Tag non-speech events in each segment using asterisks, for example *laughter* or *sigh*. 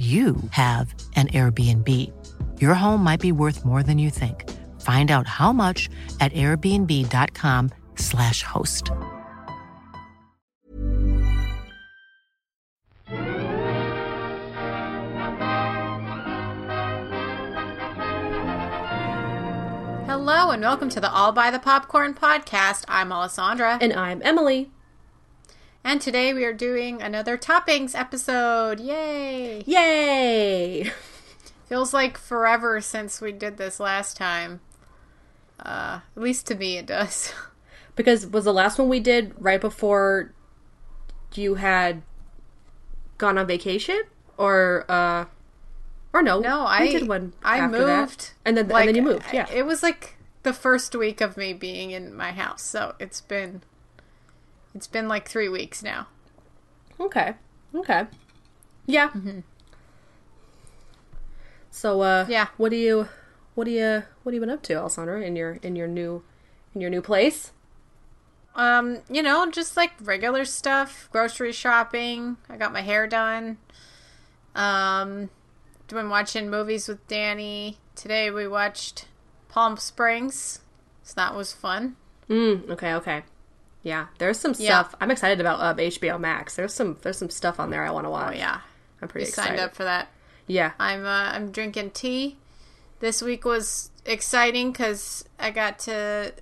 you have an Airbnb. Your home might be worth more than you think. Find out how much at airbnb.com/slash host. Hello and welcome to the All by the Popcorn podcast. I'm Alessandra. And I'm Emily. And today we are doing another toppings episode. Yay! Yay! *laughs* Feels like forever since we did this last time. Uh, at least to me it does. *laughs* Because was the last one we did right before you had gone on vacation? Or uh or no. No, I did one I after that. moved. And then like, and then you moved, yeah. It was like the first week of me being in my house, so it's been it's been like three weeks now. Okay. Okay. Yeah. Mm-hmm. So uh Yeah. what do you what do you what have you been up to, Alessandra, in your in your new in your new place? Um, you know, just like regular stuff, grocery shopping. I got my hair done. Um, been watching movies with Danny. Today we watched Palm Springs, so that was fun. Mm, okay, okay. Yeah, there's some Yeah. stuff. I'm excited about uh, HBO Max. There's some there's some stuff on there I want to watch. Oh yeah, I'm pretty we excited. signed up for that. Yeah. I'm uh, I'm drinking tea. This week was exciting because I got to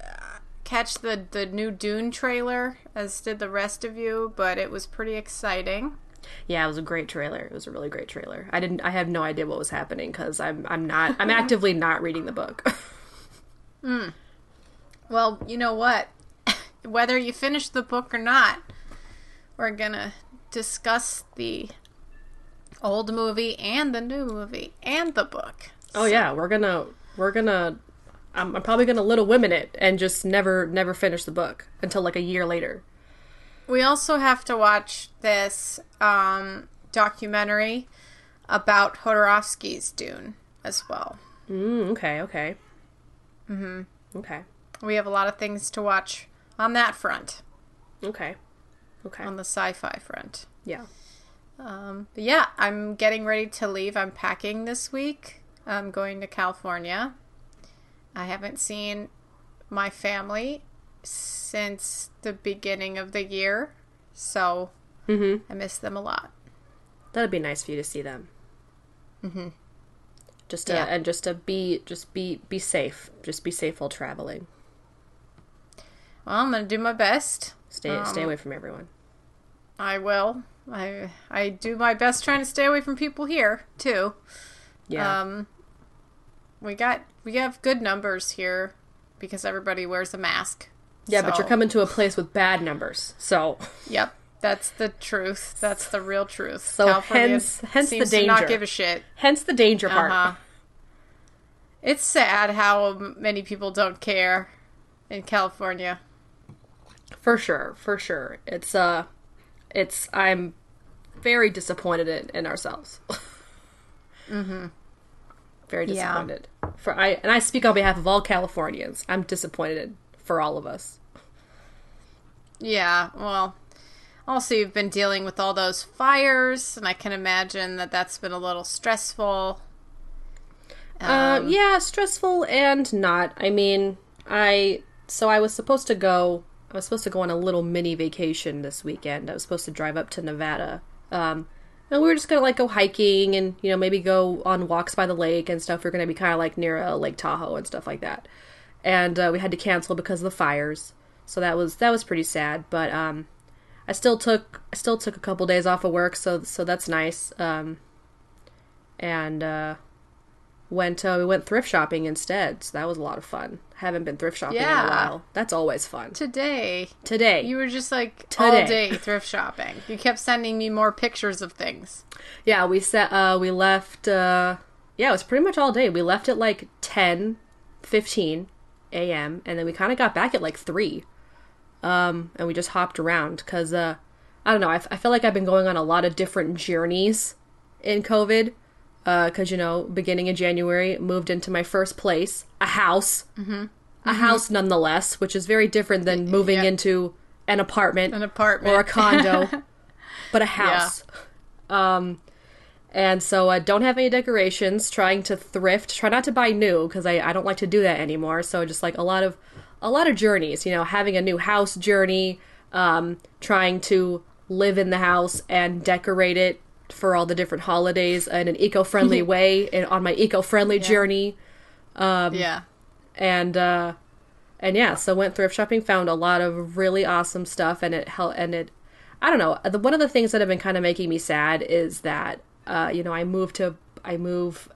uh, catch the the new Dune trailer, as did the rest of you. But it was pretty exciting. Yeah, it was a great trailer. It was a really great trailer. I didn't I have no idea what was happening cuz I'm I'm not I'm *laughs* actively not reading the book. *laughs* Well, you know what? Whether you finish the book or not, we're gonna discuss the old movie and the new movie and the book. oh yeah, we're going to we're going to I'm, I'm probably going to Little Women it and just never never finish the book until like a year later. We also have to watch this um, documentary about Jodorowsky's Dune as well. Mm, okay, okay. Mhm. Okay. We have a lot of things to watch on that front, Okay. Okay. on the sci-fi front. yeah. Um, but yeah, I'm getting ready to leave. I'm packing this week. I'm going to California. I haven't seen my family since the beginning of the year, so Mhm. I miss them a lot. That'd be nice for you to see them. Mhm. Just to Yeah. and just to be just be be safe. Just be safe while traveling. Well, I'm gonna do my best. Stay stay Um, away from everyone. I will. I I do my best trying to stay away from people here too. Yeah. Um, we got we have good numbers here because everybody wears a mask. yeah, but you're coming to a place with bad numbers. So Yep, that's the truth. That's the real truth. So hence- hence the to not danger. give a shit. hence the danger part. Uh-huh. It's sad how many people don't care in California. For sure, for sure. It's uh it's I'm very disappointed in, in ourselves. *laughs* mm-hmm. Very Yeah. disappointed. For I and I speak on behalf of all Californians. I'm disappointed for all of us. Yeah, well, also you've been dealing with all those fires, and I can imagine that that's been a little stressful. Uh, Um, yeah, stressful and not. I mean, I so I was supposed to go. I was supposed to go on a little mini vacation this weekend. I was supposed to drive up to Nevada. Um, and we were just gonna like go hiking and you know maybe go on walks by the lake and stuff. We are gonna be kind of like near uh, Lake Tahoe and stuff like that. And uh, we had to cancel because of the fires. So that was that was pretty sad. But um, I still took I still took a couple days off of work. So so that's nice. Um, and uh, went uh, we went thrift shopping instead. So that was a lot of fun. Haven't been thrift shopping in a while. That's always fun. Today, Today, you were just like Today. all day *laughs* thrift shopping. You kept sending me more pictures of things. yeah, we set uh we left uh yeah, it was pretty much all day. We left at like 10, 15 a.m. and then we kind of got back at like 3. Um and we just hopped around cuz uh I don't know, I, f- I feel like I've been going on a lot of different journeys in COVID. Because, you know, beginning of January, moved into my first place, a house. Mm-hmm. A house, nonetheless, which is very different than moving Yeah. into an apartment An apartment or a condo, *laughs* but a house. Um, and so uh, don't have any decorations. Trying to thrift. Try not to buy new because I, I don't like to do that anymore. So just like a lot of a lot of journeys. You know, having a new house journey. Um, trying to live in the house and decorate it for all the different holidays in an eco-friendly *laughs* way and on my eco-friendly journey. Um, yeah. and uh and yeah so went thrift shopping found a lot of really awesome stuff and it helped and it i don't know the, one of the things that have been kind of making me sad is that uh you know i moved to i move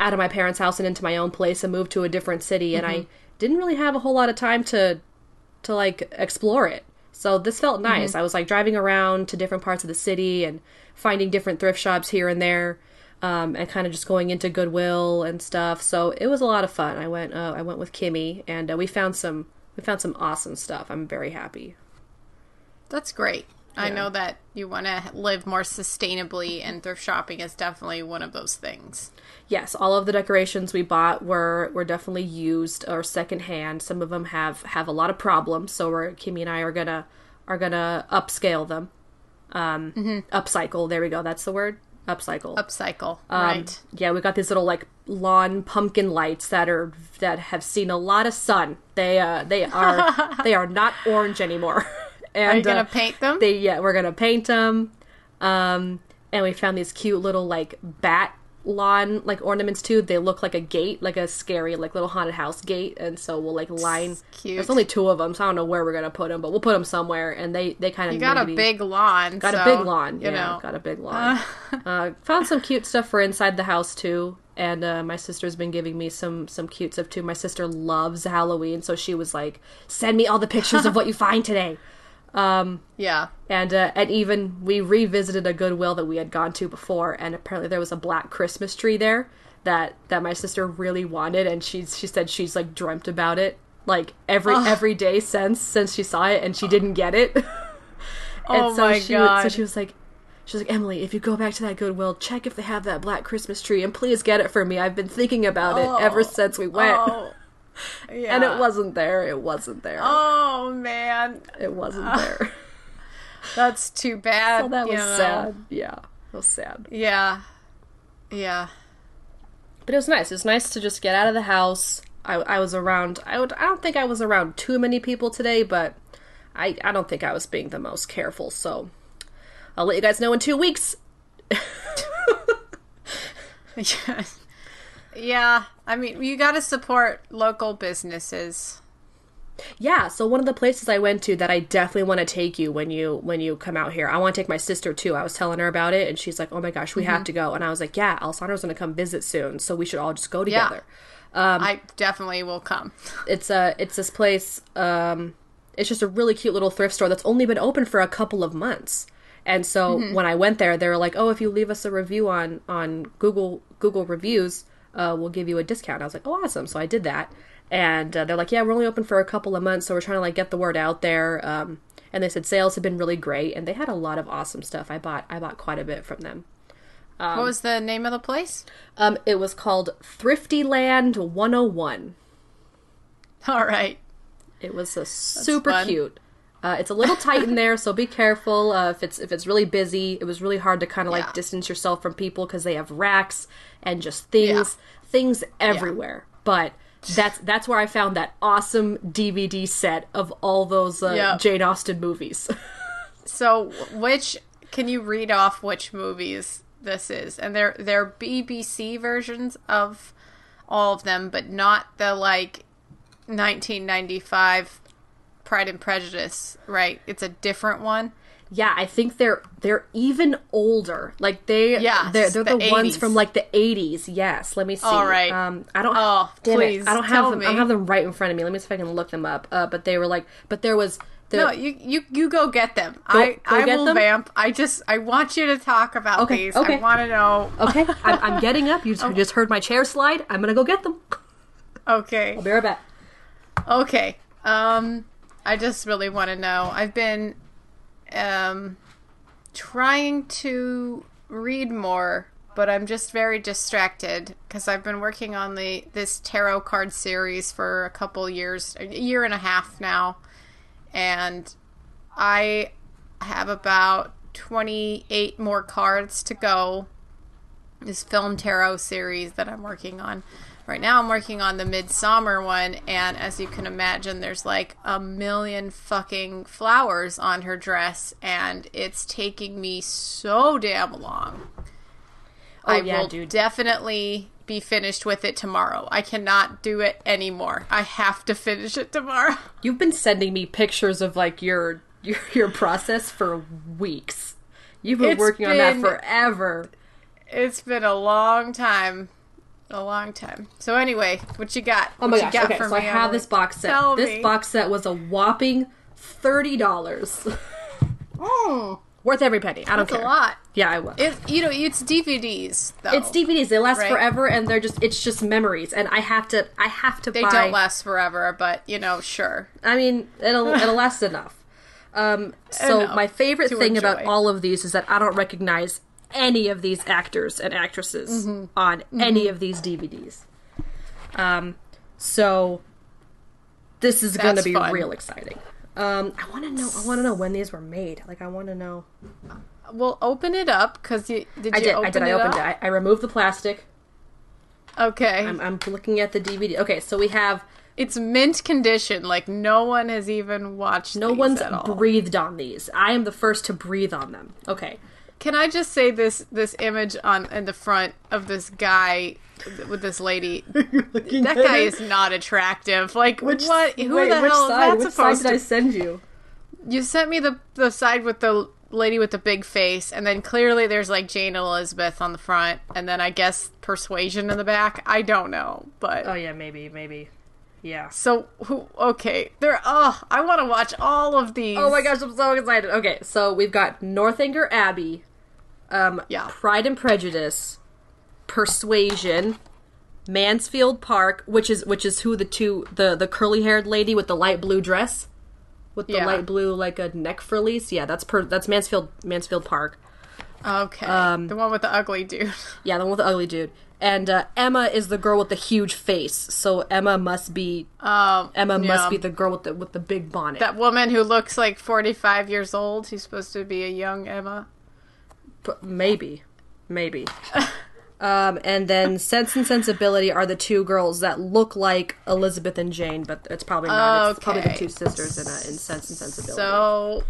out of my parents house and into my own place and moved to a different city and i didn't really have a whole lot of time to to like explore it. So this felt nice. I was like driving around to different parts of the city and finding different thrift shops here and there um, and kind of just going into Goodwill and stuff. So it was a lot of fun. I went uh, I went with Kimmy and uh, we found some we found some awesome stuff. I'm very happy. That's great. I know that you want to live more sustainably, and thrift shopping is definitely one of those things. Yes, all of the decorations we bought were were definitely used or secondhand. Some of them have have a lot of problems, so we're Kimmy and I are gonna are gonna upscale them. Um, upcycle. There we go. That's the word. Upcycle. Upcycle, Um, right? Yeah, we got these little like lawn pumpkin lights that are that have seen a lot of sun. They uh they *laughs* are they are not orange anymore. and *laughs* Are you gonna uh, paint them? they yeah, we're gonna paint them. Um, and we found these cute little like bat lawn like ornaments too. They look like a gate, like a scary like little haunted house gate. And so we'll like line. Cute. There's only two of them, so I don't know where we're gonna put them, but we'll put them somewhere. And they they kind of you got a big lawn. Got a big lawn. You yeah, know, got a big lawn. *laughs* uh, found some cute stuff for inside the house too. And uh, my sister's been giving me some some cute stuff too. My sister loves Halloween, so she was like, "Send me all the pictures of what you find today." Yeah. And uh, and even we revisited a Goodwill that we had gone to before, and apparently there was a black Christmas tree there that that my sister really wanted, and she's she said she's like dreamt about it like every every day since since she saw it, and she didn't get it. *laughs* and Oh my she, was- So she was like. She was like, Emily, if you go back to that Goodwill, check if they have that black Christmas tree, and please get it for me. I've been thinking about it ever since we went, Oh. Yeah. and it wasn't there. It wasn't there. Oh man, It wasn't there. *laughs* that's too bad. so that was know. sad. Yeah, that was sad. Yeah. Yeah. But it was nice. It was nice to just get out of the house. I, I was around. I would. I don't think I was around too many people today, but I. I don't think I was being the most careful. So I'll let you guys know in two weeks. *laughs* *laughs* yeah. I mean, you got to support local businesses. Yeah. So one of the places I went to that I definitely want to take you when you when you come out here. I want to take my sister too. I was telling her about it, and she's like, "Oh my gosh, we have mm-hmm. to go." And I was like, "Yeah, Alessandra's going to come visit soon, so we should all just go Yeah. together." Um, I definitely will come. *laughs* it's a it's this place um it's just a really cute little thrift store that's only been open for a couple of months and so mm-hmm. when i went there they were like oh if you leave us a review on on google google reviews uh, we'll give you a discount. I was like oh awesome. So i did that. And uh, they're like yeah we're only open for a couple of months so we're trying to like get the word out there. Um and they said sales have been really great and they had a lot of awesome stuff. I bought i bought quite a bit from them. What was the name of the place? um it was called Thrifty Land 101 All right. It was a super cute. Uh, it's a little tight in there, so be careful uh, if it's if it's really busy. It was really hard to kind of like Yeah. distance yourself from people because they have racks and just things things everywhere. But that's that's where I found that awesome DVD set of all those uh, Yeah. Jane Austen movies. *laughs* So, which can you read off which movies this is? And they're they're BBC versions of all of them, but not the like 1995 Pride and Prejudice, right? It's a different one. Yeah, I think they're they're even older. Like they yeah, they're they're the, the ones from like the 80s. Yes, let me see. All right. Um I don't Oh, damn please, it. I don't have them I don't have them right in front of me. Let me see if I can look them up. Uh but they were like but there was the No, you you you go get them. I go I will them? vamp. I just I want you to talk about Okay, these. okay. I want to know. Okay, *laughs* I'm, I'm getting up. You just, you just heard my chair slide. I'm gonna go get them. Okay. I'll be right back. Okay. Um I just really want to know. I've been um trying to read more, but I'm just very distracted cuz I've been working on the this tarot card series for a couple years, a year and a half now. And I have about 28 more cards to go. This film tarot series that I'm working on. Right now, I'm working on the Midsummer one, and as you can imagine, there's like a million fucking flowers on her dress, and it's taking me so damn long. Oh, I Oh, yeah, will dude. definitely be finished with it tomorrow. I cannot do it anymore. I have to finish it tomorrow. *laughs* You've been sending me pictures of like your your, your process for weeks. You've been It's working on that forever. It's been a long time. A long time. So anyway, what you got? Oh my what gosh! You got Okay, for so I have this box set. Tell this me. box set was a whopping thirty dollars, Mm, worth every penny. I don't that's care. a lot. Yeah, I will. It, you know, it's DVDs though. It's DVDs. They last Right. forever, and they're just it's just memories. And I have to I have to They buy. don't last forever, but you know, sure. I mean, it'll *laughs* it'll last enough. Um, so my favorite to thing about all of these is that I don't recognize any of these actors and actresses Mm-hmm. on any of these DVDs. Um, so this is going to be fun. real exciting. Um, I want to know. I want to know when these were made. Like, I want to know. Well, open it up because you did. I you did. Open I did. it I opened it. I, I removed the plastic. Okay, I'm, I'm looking at the DVD. Okay, so we have it's mint condition. Like no one has even watched. no one's breathed on these. I am the first to breathe on them. Okay. Can I just say this this image on in the front of this guy with this lady? *laughs* that guy is not attractive. Like which, what? Who wait, the hell side? is that Which supposed side did I to? send you? You sent me the the side with the lady with the big face, and then clearly there's like Jane Elizabeth on the front, and then I guess Persuasion in the back. I don't know, but Oh yeah, maybe, maybe. Yeah. so who? Okay, there. Oh, I want to watch all of these. Oh my gosh, I'm so excited. Okay, so we've got Northanger Abbey, um, Yeah. Pride and Prejudice, Persuasion, Mansfield Park, which is which is who the two the the curly haired lady with the light blue dress, with the Yeah. light blue like a neck frillies. Yeah, that's per that's Mansfield Mansfield Park. Okay, Um, the one with the ugly dude. *laughs* Yeah, the one with the ugly dude. And uh, Emma is the girl with the huge face. So Emma must be Um, Emma yeah. must be the girl with the with the big bonnet. that woman who looks like 45 years old. She's supposed to be a young Emma. Maybe, maybe. um, and then Sense and Sensibility are the two girls that look like Elizabeth and Jane, but it's probably not. It's probably the Okay. two sisters in, uh, in Sense and Sensibility. So,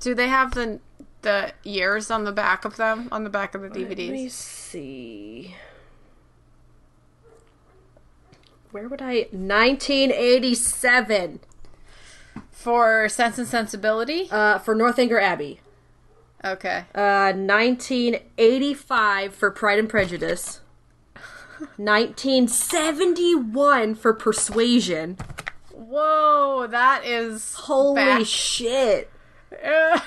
do they have the the years on the back of them on the back of the DVDs. Let me DVDs? see. Where would I? 1987 For Sense and Sensibility? uh, for Northanger Abbey. Okay. Uh, 1985 for Pride and Prejudice. 1971 for Persuasion. Whoa, that is Holy back. shit. *laughs*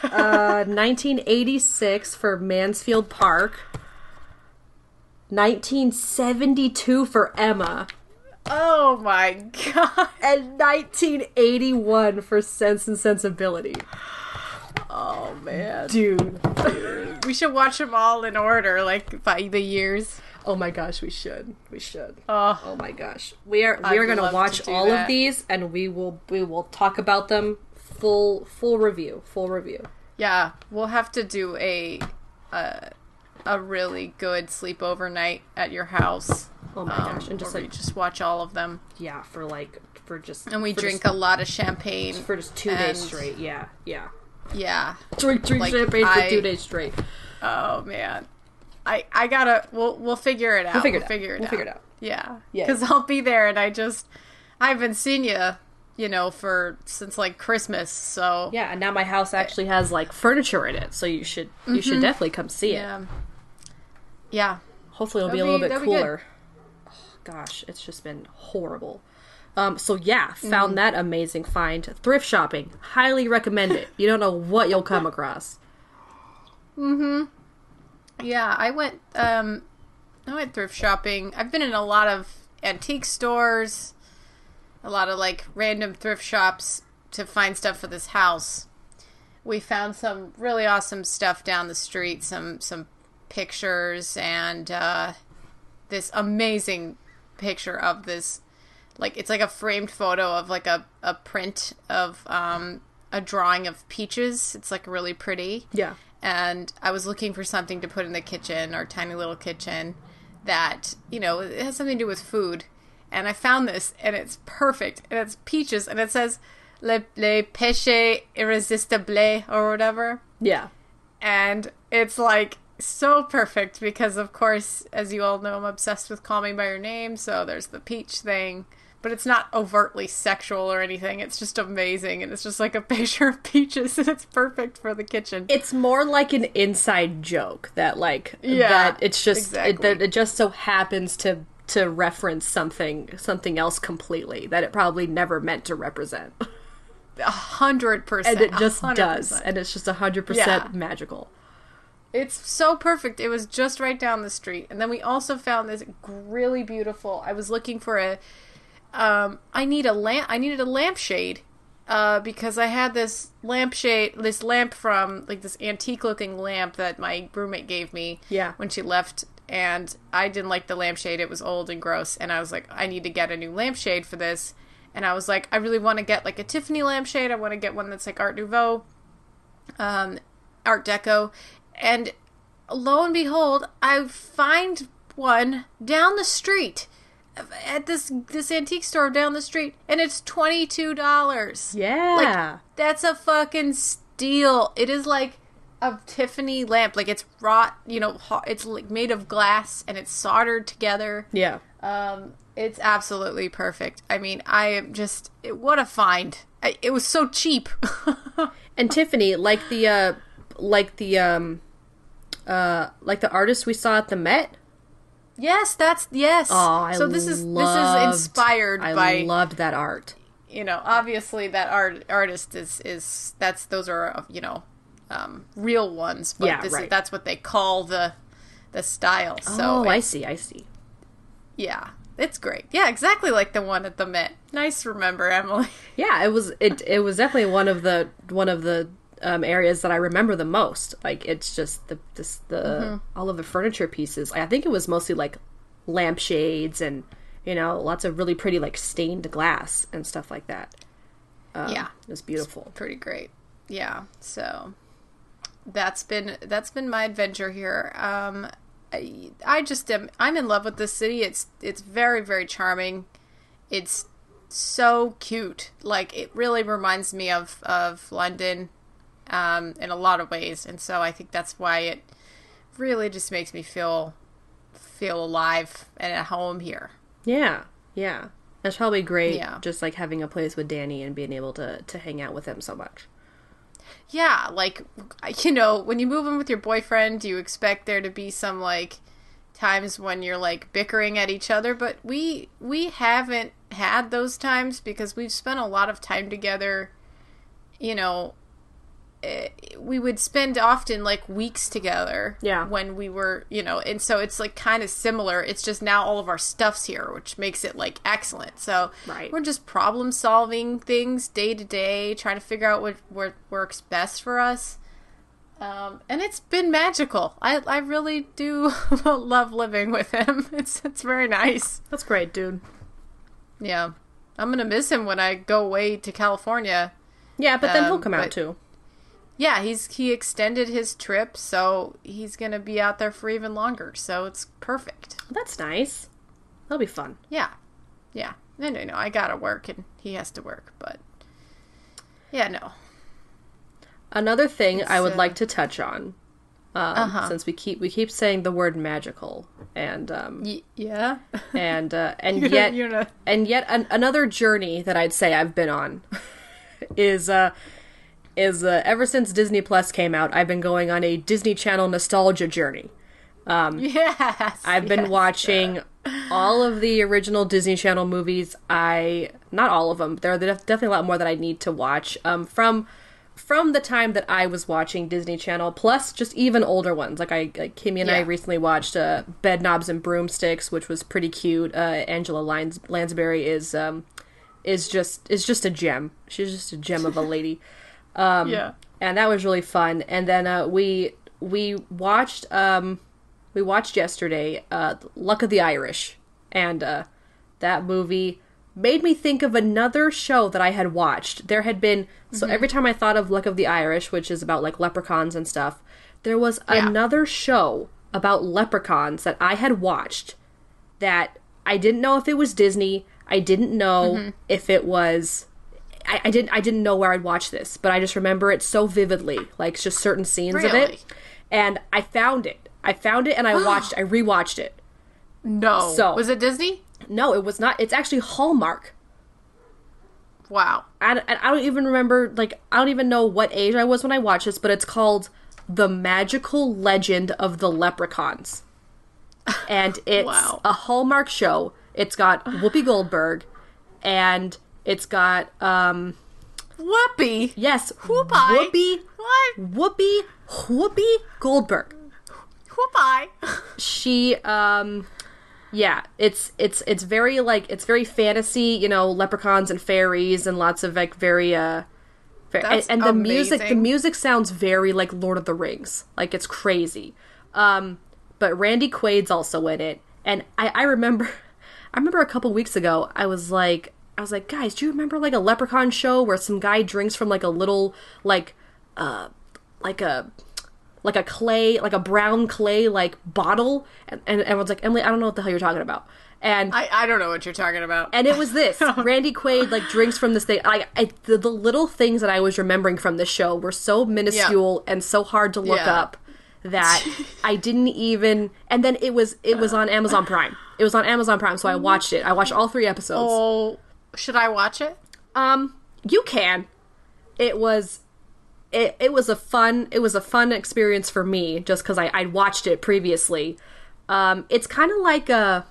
Uh, 1986 for Mansfield Park. 1972 for Emma. oh my *laughs* god. And 1981 for Sense and Sensibility. Oh man. Dude. *laughs* We should watch them all in order, like by the years. Oh my gosh, we should. We should. Oh, Oh my gosh. We are we are going to watch all that. of these and we will we will talk about them full full review. Full review. yeah. We'll have to do a a, a really good sleepover night at your house. Oh my um, gosh. And just like just watch all of them, yeah, for like for just and we drink just, a lot of champagne. for just 2 and- days straight. Yeah. Yeah. Yeah. Drink drink Like, champagne for I- 2 days straight. Oh man, I I gotta. We'll we'll figure it out. We'll figure it out. Figure it We'll out. figure it out. Yeah. Yeah. Because I'll be there, and I just I haven't seen you. you know, for since like Christmas. So Yeah, and now my house actually has like furniture in it, so you should you should mm-hmm. definitely come see it. yeah, yeah. Hopefully, it'll be a little bit be cooler. Oh, gosh, it's just been horrible. Um, so yeah, found that amazing find. Thrift shopping, highly recommend it. You don't know what you'll come across. Mm-hmm. Yeah, I went um I went thrift shopping. I've been in a lot of antique stores, a lot of like random thrift shops to find stuff for this house. We found some really awesome stuff down the street, some some pictures and uh this amazing picture of this like it's like a framed photo of like a, a print of um a drawing of peaches. It's like really pretty Yeah, and I was looking for something to put in the kitchen, our tiny little kitchen, that you know it has something to do with food. And I found this, and it's perfect, and it's peaches, and it says "le le péché irrésistible" or whatever, yeah, and it's like so perfect because, of course, as you all know, I'm obsessed with "Call Me by Your Name," so there's the peach thing. But it's not overtly sexual or anything. It's just amazing, and it's just like a *laughs* picture of peaches, and it's perfect for the kitchen. it's more like an inside joke that like Yeah, that it's just it, that it just so happens to to reference something something else completely that it probably never meant to represent, A hundred percent. and it just a hundred does, and it's just a hundred percent magical. It's so perfect. It was just right down the street. And then we also found this really beautiful. I was looking for a um I need a lamp I needed a lampshade. Uh, because I had this lampshade, this lamp from like this antique looking lamp that my roommate gave me Yeah. when she left, and I didn't like the lampshade. It was old and gross, and I was like, I need to get a new lampshade for this. And I was like, I really want to get like a Tiffany lampshade. I want to get one that's like Art Nouveau um, Art Deco, and lo and behold, I find one down the street at this this antique store down the street, and it's twenty two dollars. Yeah. Like That's a fucking steal. It is like a Tiffany lamp, like it's wrought, you know, it's like made of glass and it's soldered together. yeah. Um, it's absolutely perfect. I mean, I am just it, what a find. I, it was so cheap. *laughs* And Tiffany, like the uh like the um uh like the artist we saw at the Met. Yes, that's yes. Oh, I so this is loved- this is inspired I by I loved that art. you know obviously that art artist is is that's those are uh, you know um, real ones, but Yeah, this right. is, that's what they call the the style. So oh, I see, I see. yeah, it's great. Yeah, exactly like the one at the Met. Nice, remember Emily. *laughs* Yeah, it was it it was definitely one of the one of the um, areas that I remember the most. Like it's just the this the Mm-hmm. all of the furniture pieces. I think it was mostly like lampshades and you know lots of really pretty like stained glass and stuff like that. yeah, It was beautiful. pretty great. Yeah, so that's been that's been my adventure here. Um, I, I just am I'm in love with this city. It's it's very very charming. It's so cute. Like it really reminds me of of London, um, in a lot of ways, and so I think that's why it really just makes me feel feel alive and at home here. Yeah, yeah. That's probably great. Yeah. Just like having a place with Danny and being able to to hang out with him so much. Yeah, like you know, when you move in with your boyfriend, you expect there to be some like times when you're like bickering at each other, but we we haven't had those times because we've spent a lot of time together. You know, we would spend often like weeks together. Yeah. When we were, you know, and so it's like kind of similar. It's just now all of our stuff's here, which makes it like excellent. So Right. we're just problem solving things day to day, trying to figure out what what works best for us. Um, and it's been magical. I I really do *laughs* love living with him. *laughs* It's it's very nice. That's great, dude. Yeah. I'm gonna miss him when I go away to California. Yeah, but then he'll Um, come out but- too. Yeah, he's he extended his trip, so he's gonna be out there for even longer. So it's perfect. That's nice. That'll be fun. Yeah, yeah. No, no, no. I gotta work, and he has to work. But yeah, no. Another thing I would uh, like to touch on Um, Uh-huh. Since we keep we keep saying the word magical, and um, Y- yeah. *laughs* and uh, and You're- yet you're not- and yet an- another journey that I'd say I've been on *laughs* is uh is uh, ever since Disney Plus came out, I've been going on a Disney Channel nostalgia journey. *laughs* yes. I've been yes. watching all of the original Disney Channel movies. I not all of them. There are definitely a lot more that I need to watch. Um, from from the time that I was watching Disney Channel, plus just even older ones. Like I, like Kimmy and I recently watched uh, Bedknobs and Broomsticks, which was pretty cute. Uh, Angela Lans- Lansbury is um, is just is just a gem. She's just a gem of a *laughs* lady yeah. and that was really fun. And then uh, we we watched um, we watched yesterday uh, Luck of the Irish, and uh, that movie made me think of another show that I had watched. There had been so every time I thought of Luck of the Irish, which is about like leprechauns and stuff, there was Yeah. another show about leprechauns that I had watched that I didn't know if it was Disney. I didn't know if it was I, I didn't I didn't know where I'd watch this, but I just remember it so vividly, like just certain scenes of it. And I found it. I found it and I *gasps* watched I rewatched it. No. So- was it Disney? No, it was not it's actually Hallmark. Wow. And I, I don't even remember like I don't even know what age I was when I watched this, but it's called The Magical Legend of the Leprechauns. *laughs* And it's Wow. a Hallmark show. It's got *sighs* Whoopi Goldberg and it's got um Whoopi. yes, Whoopi. Whoopi What? Whoopi Whoopi Goldberg. Whoopi. She um yeah, it's it's it's very like it's very fantasy, you know, leprechauns and fairies and lots of like very uh ve- and, and the music the music sounds very like Lord of the Rings. Like it's crazy. Um but Randy Quaid's also in it. And I I remember *laughs* I remember a couple weeks ago I was like I was like, guys, do you remember like a leprechaun show where some guy drinks from like a little like uh like a like a clay, like a brown clay, like bottle, and, and everyone's like, Emily, I don't know what the hell you're talking about, and I, I don't know what you're talking about. and it was this. *laughs* Randy Quaid like drinks from this thing. I, I the, the little things that I was remembering from this show were so minuscule and so hard to look Yeah. up that *laughs* I didn't even. And then it was it was on Amazon Prime. It was on Amazon Prime, so I watched it. I watched all three episodes. oh, should I watch it? Um, you can. It was it, it was a fun it was a fun experience for me just because I I'd watched it previously. Um, it's kind of like a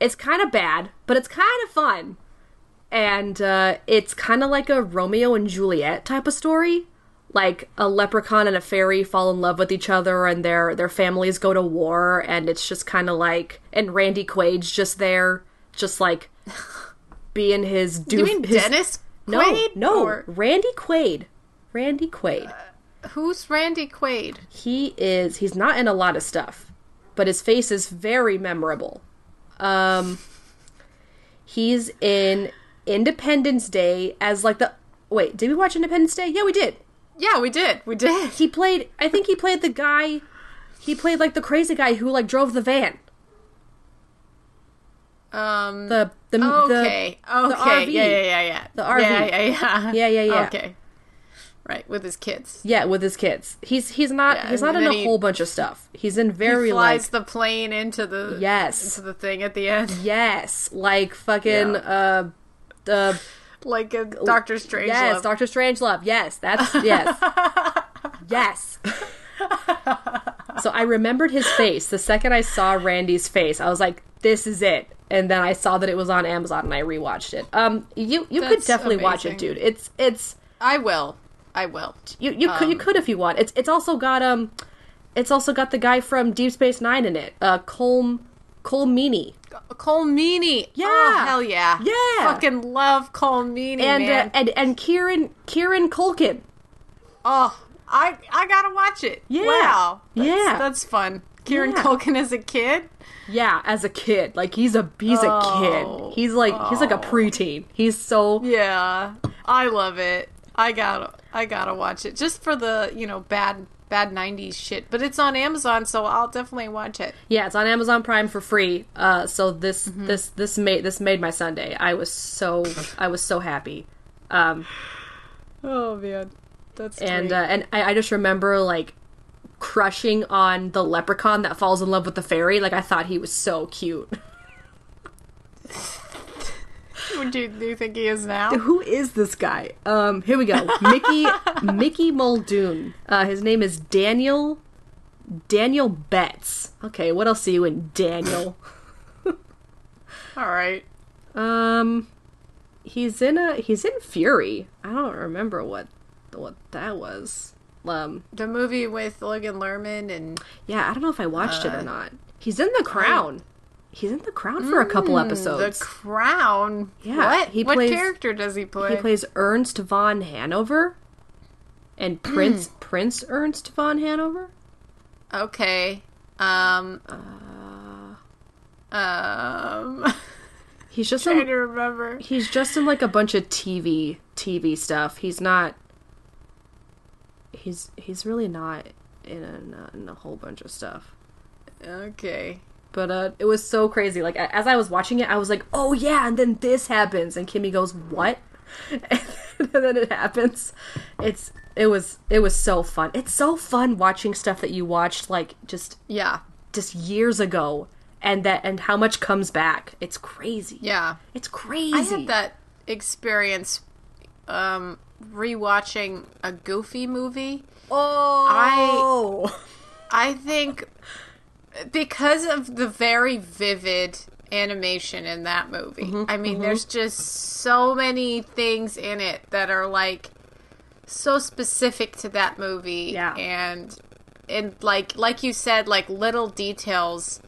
it's kind of bad, but it's kind of fun, and uh, it's kind of like a Romeo and Juliet type of story. Like a leprechaun and a fairy fall in love with each other, and their their families go to war, and it's just kind of like and Randy Quaid's just there, just like being his doof. you mean his, Dennis no, Quaid? no, Or- Randy Quaid. Randy Quaid. who's Randy Quaid? He is. He's not in a lot of stuff, but his face is very memorable. Um, he's in Independence Day as like the. Wait, did we watch Independence Day? Yeah, we did. Yeah, we did. We did. He played. I think he played the guy. He played like the crazy guy who like drove the van. Um. The the okay. the, okay. RV. Yeah, yeah, yeah, yeah. The RV. Yeah, yeah, yeah. Yeah, yeah, yeah. Okay. Right, with his kids. yeah with his kids. He's he's not Yeah, he's not in a he- whole bunch of stuff. He's in very he flies like the plane into the Yes. into the thing at the end, *laughs* yes like fucking Yeah. uh the like a Doctor Strange. Yes, Doctor Strange Love. Yes, that's *laughs* yes. yes. *laughs* so I remembered his face. The second I saw Randy's face, I was like, this is it. And then I saw that it was on Amazon and I rewatched it. Um you you could That's definitely watch it, dude. It's it's I will. I will. you you could you could if you want. It's it's also got um it's also got the guy from Deep Space 9 in it. Uh Colm. Cole Meany. Yeah. Oh, hell yeah. Yeah. Fucking love Cole Meany, And uh, and and Kieran Kieran Culkin. oh, I I gotta watch it. Yeah. Wow. That's, Yeah. That's fun. Kieran Yeah. Culkin as a kid. Yeah, as a kid, like he's a he's Oh. a kid. He's like he's like a preteen. He's so Yeah. I love it. I gotta I gotta watch it just for the you know bad bad '90s shit. But it's on Amazon, so I'll definitely watch it. yeah. It's on Amazon Prime for free. Uh, so this Mm-hmm. this this made this made my Sunday. I was so I was so happy. Um, *sighs* Oh man, that's and uh, and I, I just remember like crushing on the leprechaun that falls in love with the fairy. Like I thought he was so cute. Do you, do you think he is now? Who is this guy? Um, here we go. Mickey *laughs* Mickey Muldoon. Uh, his name is Daniel Daniel Betts. Okay, what else see you in Daniel? *laughs* All right. Um, he's in a he's in Fury. I don't remember what what that was. Um, The movie with Logan Lerman and yeah, I don't know if I watched it or not. He's in The Crown. He's in The Crown for a couple episodes. The. Crown. Yeah, What? he what plays- character does he play? He plays Ernst von Hanover and Prince Prince Ernst von Hanover. Okay. Um. Uh, Um. He's *laughs* just trying in, to remember. he's just in like a bunch of TV TV stuff. He's not. He's he's really not in a, in a whole bunch of stuff. Okay. But uh, it was so crazy. Like as I was watching it, I was like, "Oh yeah!" And then this happens, and Kimmy goes, "What?" *laughs* and then it happens. It's it was it was so fun. It's so fun watching stuff that you watched like just Yeah. just years ago, and that and how much comes back. It's crazy. Yeah. It's crazy. I had that experience um rewatching a goofy movie. Oh, I think because of the very vivid animation in that movie. Mm-hmm, I mean, there's just so many things in it that are like so specific to that movie Yeah. and and like like you said like little details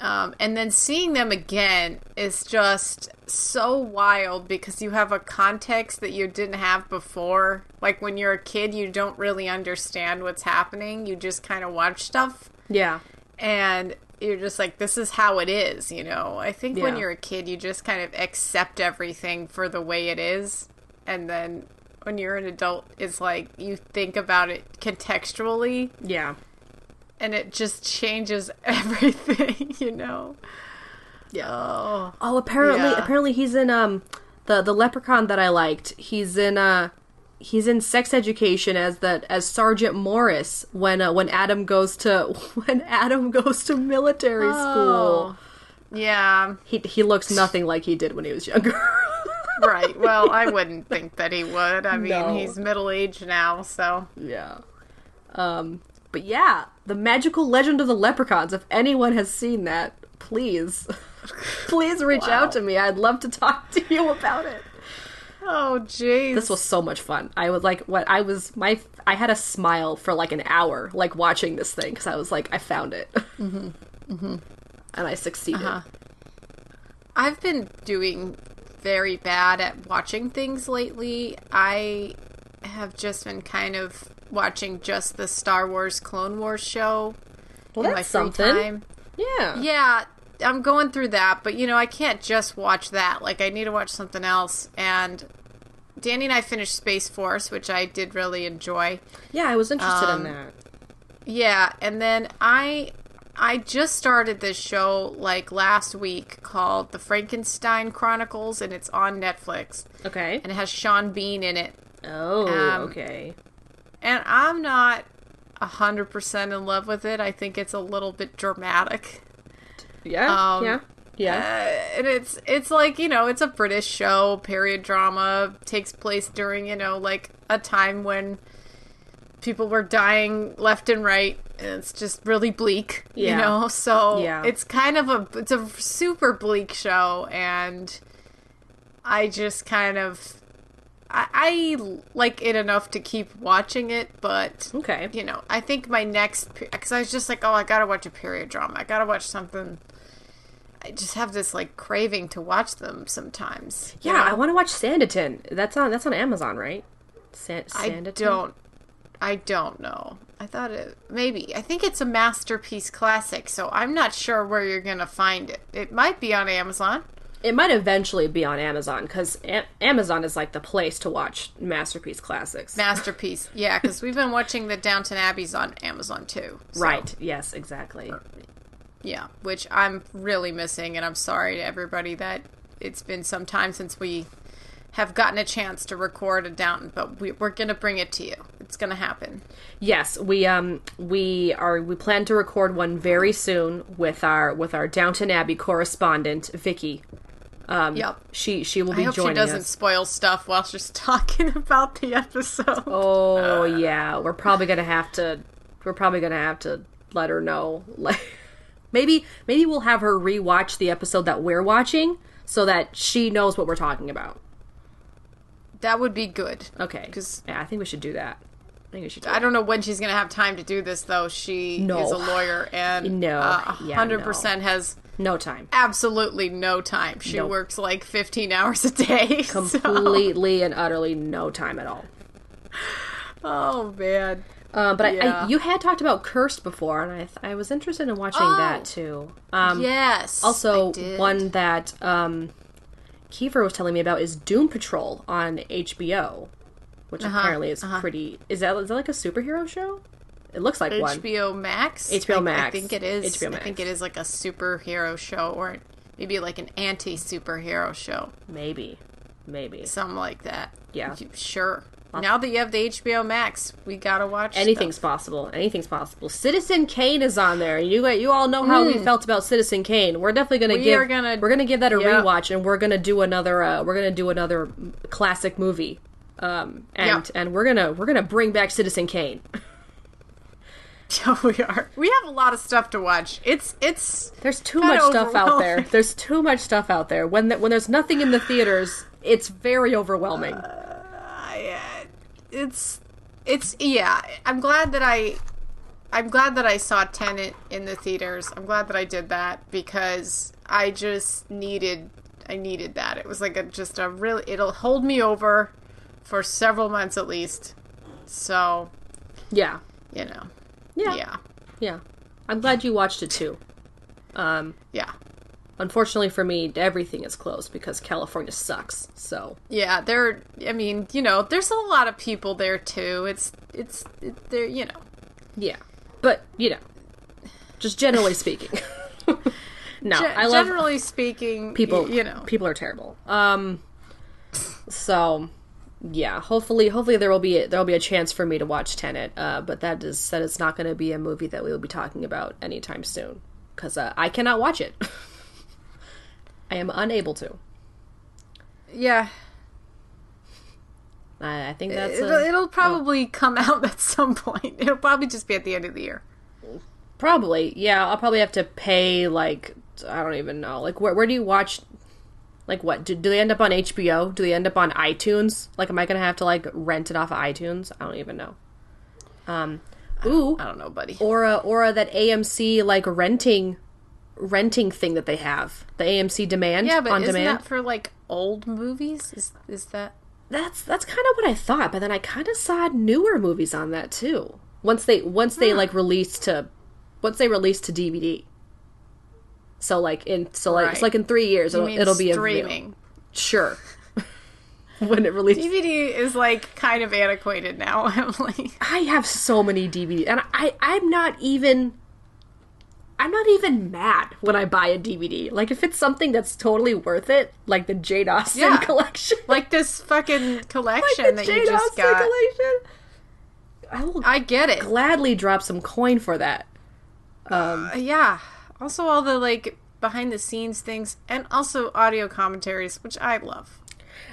um, and then seeing them again is just so wild because you have a context that you didn't have before. Like when you're a kid, you don't really understand what's happening. You just kind of watch stuff yeah, and you're just like, this is how it is, you know? I think when you're a kid, you just kind of accept everything for the way it is. And then when you're an adult, it's like you think about it contextually yeah, and it just changes *laughs* everything, *laughs* you know? yeah. Oh. Oh, apparently, Yeah. apparently he's in um the the leprechaun that I liked. He's in uh he's in sex education as that as Sergeant Morris when uh, when Adam goes to *laughs* when Adam goes to military school. Oh. Yeah, He he looks nothing like he did when he was younger. right. Well, I wouldn't think that he would. I mean, No. he's middle aged now, so. yeah. Um. But yeah, the magical legend of the leprechauns. If anyone has seen that, please, *laughs* please reach Wow. out to me. I'd love to talk to you about it. Oh, jeez. This was so much fun. I was like, what I was my I had a smile for like an hour, like watching this thing because I was like, I found it, *laughs* mm-hmm. Mm-hmm. and I succeeded. Uh-huh. I've been doing very bad at watching things lately. I have just been kind of watching just the Star Wars Clone Wars show Well, in my free something. time. Yeah. Yeah, I'm going through that, but you know, I can't just watch that. Like, I need to watch something else. And Danny and I finished Space Force, which I did really enjoy. Yeah, I was interested Um, in that. Yeah, and then I I just started this show like last week called The Frankenstein Chronicles and it's on Netflix Okay. and it has Sean Bean in it. Oh, um, okay. And I'm not a 100% in love with it. I think it's a little bit dramatic. Yeah. um, yeah. Uh, Yeah. and it's it's like, you know, it's a British show, period drama, takes place during, you know, like a time when people were dying left and right and it's just really bleak, Yeah. you know. So Yeah. it's kind of a it's a super bleak show and I just kind of I, I like it enough to keep watching it, but okay. you know, I think my next because I was just like, oh, I gotta watch a period drama. I gotta watch something. I just have this like craving to watch them sometimes. you Yeah, know? I want to watch Sanditon. That's on that's on Amazon, right? San- I don't. I don't know. I thought it maybe. I think it's a masterpiece classic, so I'm not sure where you're gonna find it. It might be on Amazon. It might eventually be on Amazon because a- Amazon is like the place to watch masterpiece classics. Masterpiece, yeah, because we've been watching the Downton Abbeys on Amazon too. so- Right. Yes. Exactly. Yeah, which I'm really missing, and I'm sorry to everybody that it's been some time since we have gotten a chance to record a Downton, but we, we're going to bring it to you. It's gonna happen. Yes, we um we are we plan to record one very soon with our with our Downton Abbey correspondent Vicky. Um, Yep. She she will be. I hope she doesn't us. spoil stuff while she's *laughs* talking about the episode. Oh yeah, we're probably gonna have to. We're probably gonna have to let her know. *laughs* Like maybe maybe we'll have her rewatch the episode that we're watching so that she knows what we're talking about. That would be good. Okay, 'Cause- yeah, I think we should do that. I think we should. Do I don't know when she's gonna have time to do this though. She No. is a lawyer and *sighs* No. uh, Yeah, hundred percent has no time. absolutely no time. She Nope. works like fifteen hours a day. *laughs* so- Completely and utterly no time at all. *sighs* Oh man. Um, but I, Yeah. I, you had talked about Cursed before, and I, th- I was interested in watching Oh. that too. Um, yes. also, I one that um, Kiefer was telling me about is Doom Patrol on HBO, which Uh-huh, apparently is pretty. Is that is that like a superhero show? It looks like one. HBO Max. HBO I- I, think it is. HBO Max. I think it is like a superhero show, or maybe like an anti-superhero show, Maybe, maybe something like that. Yeah. Sure. Now that you have the HBO Max, we gotta watch anything's stuff. possible. Anything's possible. Citizen Kane is on there. You you all know how we felt about Citizen Kane. We're definitely gonna Mm. We give are gonna- we're gonna give that a rewatch, and we're gonna do another uh, we're gonna do another classic movie. Um, and Yeah. and we're gonna we're gonna bring back Citizen Kane. *laughs* Yeah, we are. We have a lot of stuff to watch. It's it's There's too much stuff out there. There's too much stuff out there. When th- when there's nothing in the theaters, it's very overwhelming. Uh, it's it's yeah. I'm glad that I I'm glad that I saw Tenet in the theaters. I'm glad that I did that because I just needed I needed that. It was like a just a really it'll hold me over for several months at least. So, yeah, you know. yeah, Yeah. yeah. I'm glad you watched it too. Um, Yeah. unfortunately for me, everything is closed because California sucks. So Yeah, there I mean, you know, there's a lot of people there too. It's it's it, there, you know. yeah, but you know, just generally speaking. *laughs* no, I love generally speaking, people. you know. people are terrible. Um, so yeah, hopefully, hopefully there will be there will be a chance for me to watch Tenet. Uh, but that is that is not going to be a movie that we will be talking about anytime soon because uh, I cannot watch it. *laughs* I am unable to. Yeah, I, I think that's it'll, a, it'll probably come out *laughs* at some point. It'll probably just be at the end of the year. probably yeah. I'll probably have to pay like I don't even know like where where do you watch. Like what? Do, do they end up on HBO? Do they end up on iTunes? Like, am I gonna have to like rent it off of iTunes? I don't even know. Um, ooh, I don't know, buddy. or a, or a, that AMC like renting renting thing that they have the AMC demand yeah, but on isn't demand. that for like old movies? Is is that? that's that's kind of what I thought, but then I kind of saw newer movies on that too. Once they once they like released to once they released to DVD. So like in so like it's like in three years it'll, it'll be streaming? Sure. *laughs* when it releases. DVD is like kind of antiquated now, *laughs* Emily. I have so many DVDs, and I I'm not even. I'm not even mad when I buy a DVD. Like if it's something that's totally worth it, like the Jane Austen Yeah. collection, Like this fucking *laughs* like collection the that Jane you just Austen got. collection. I will I get it. gladly drop some coin for that. Uh, yeah. Also, all the like behind the scenes things, and also audio commentaries, which I love.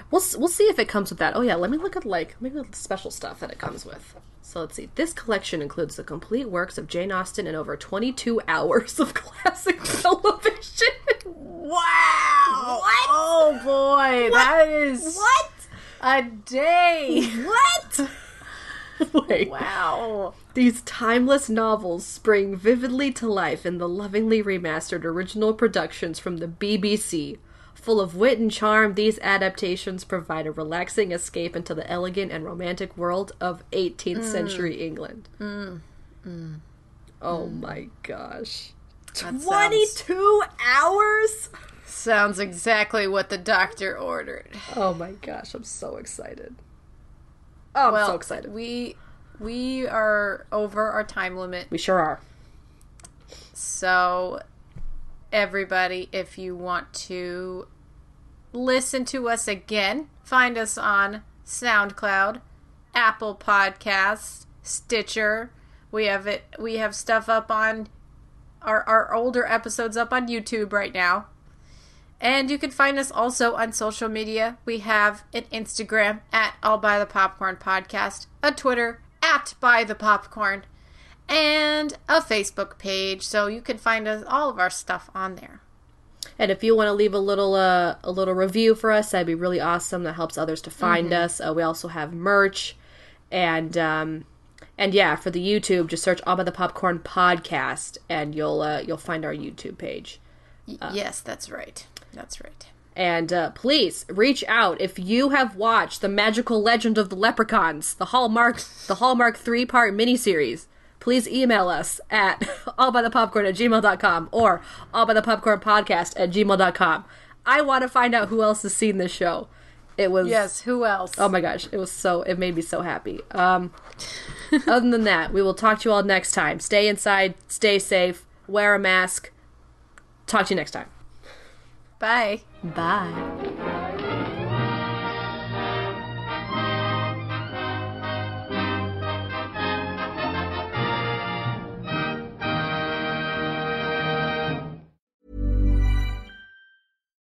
We'll we'll see if it comes with that. Oh yeah, let me look at like let me look at the special stuff that it comes with. So let's see. This collection includes the complete works of Jane Austen and over 22 *laughs* hours of classic *laughs* television. Wow! What? Oh boy, that is what? a day. What? *laughs* Wait. Wow. These timeless novels spring vividly to life in the lovingly remastered original productions from the BBC. Full of wit and charm, these adaptations provide a relaxing escape into the elegant and romantic world of 18th mm. century England. Mm, mm. Oh my gosh. That 22 hours? Sounds exactly what the doctor ordered. Oh my gosh, I'm so excited. Oh, I'm Well, so excited. We we are over our time limit. We sure are. So everybody, if you want to listen to us again, find us on SoundCloud, Apple Podcasts, Stitcher. We have it. We have stuff up on our our older episodes up on YouTube right now. And you can find us also on social media. We have an Instagram at All By the Popcorn Podcast, a Twitter at By the Popcorn, and a Facebook page. So you can find us all of our stuff on there. And if you want to leave a little uh, a little review for us, that'd be really awesome. That helps others to find Mm-hmm. us. Uh, we also have merch, and um, and yeah, for the YouTube, just search All by the Popcorn Podcast, and you'll uh, you'll find our YouTube page. Y- yes, that's right. That's right. And uh, please reach out if you have watched the Magical Legend of the Leprechauns, the Hallmark the Hallmark three part miniseries. Please email us at *laughs* allbythepopcorn at gmail.com or allbythepopcornpodcast at gmail.com. I want to find out who else has seen this show. It was Yes, who else? Oh my gosh, it was so it made me so happy. Um *laughs* other than that, we will talk to you all next time. Stay inside, stay safe, wear a mask. Talk to you next time. Bye. Bye.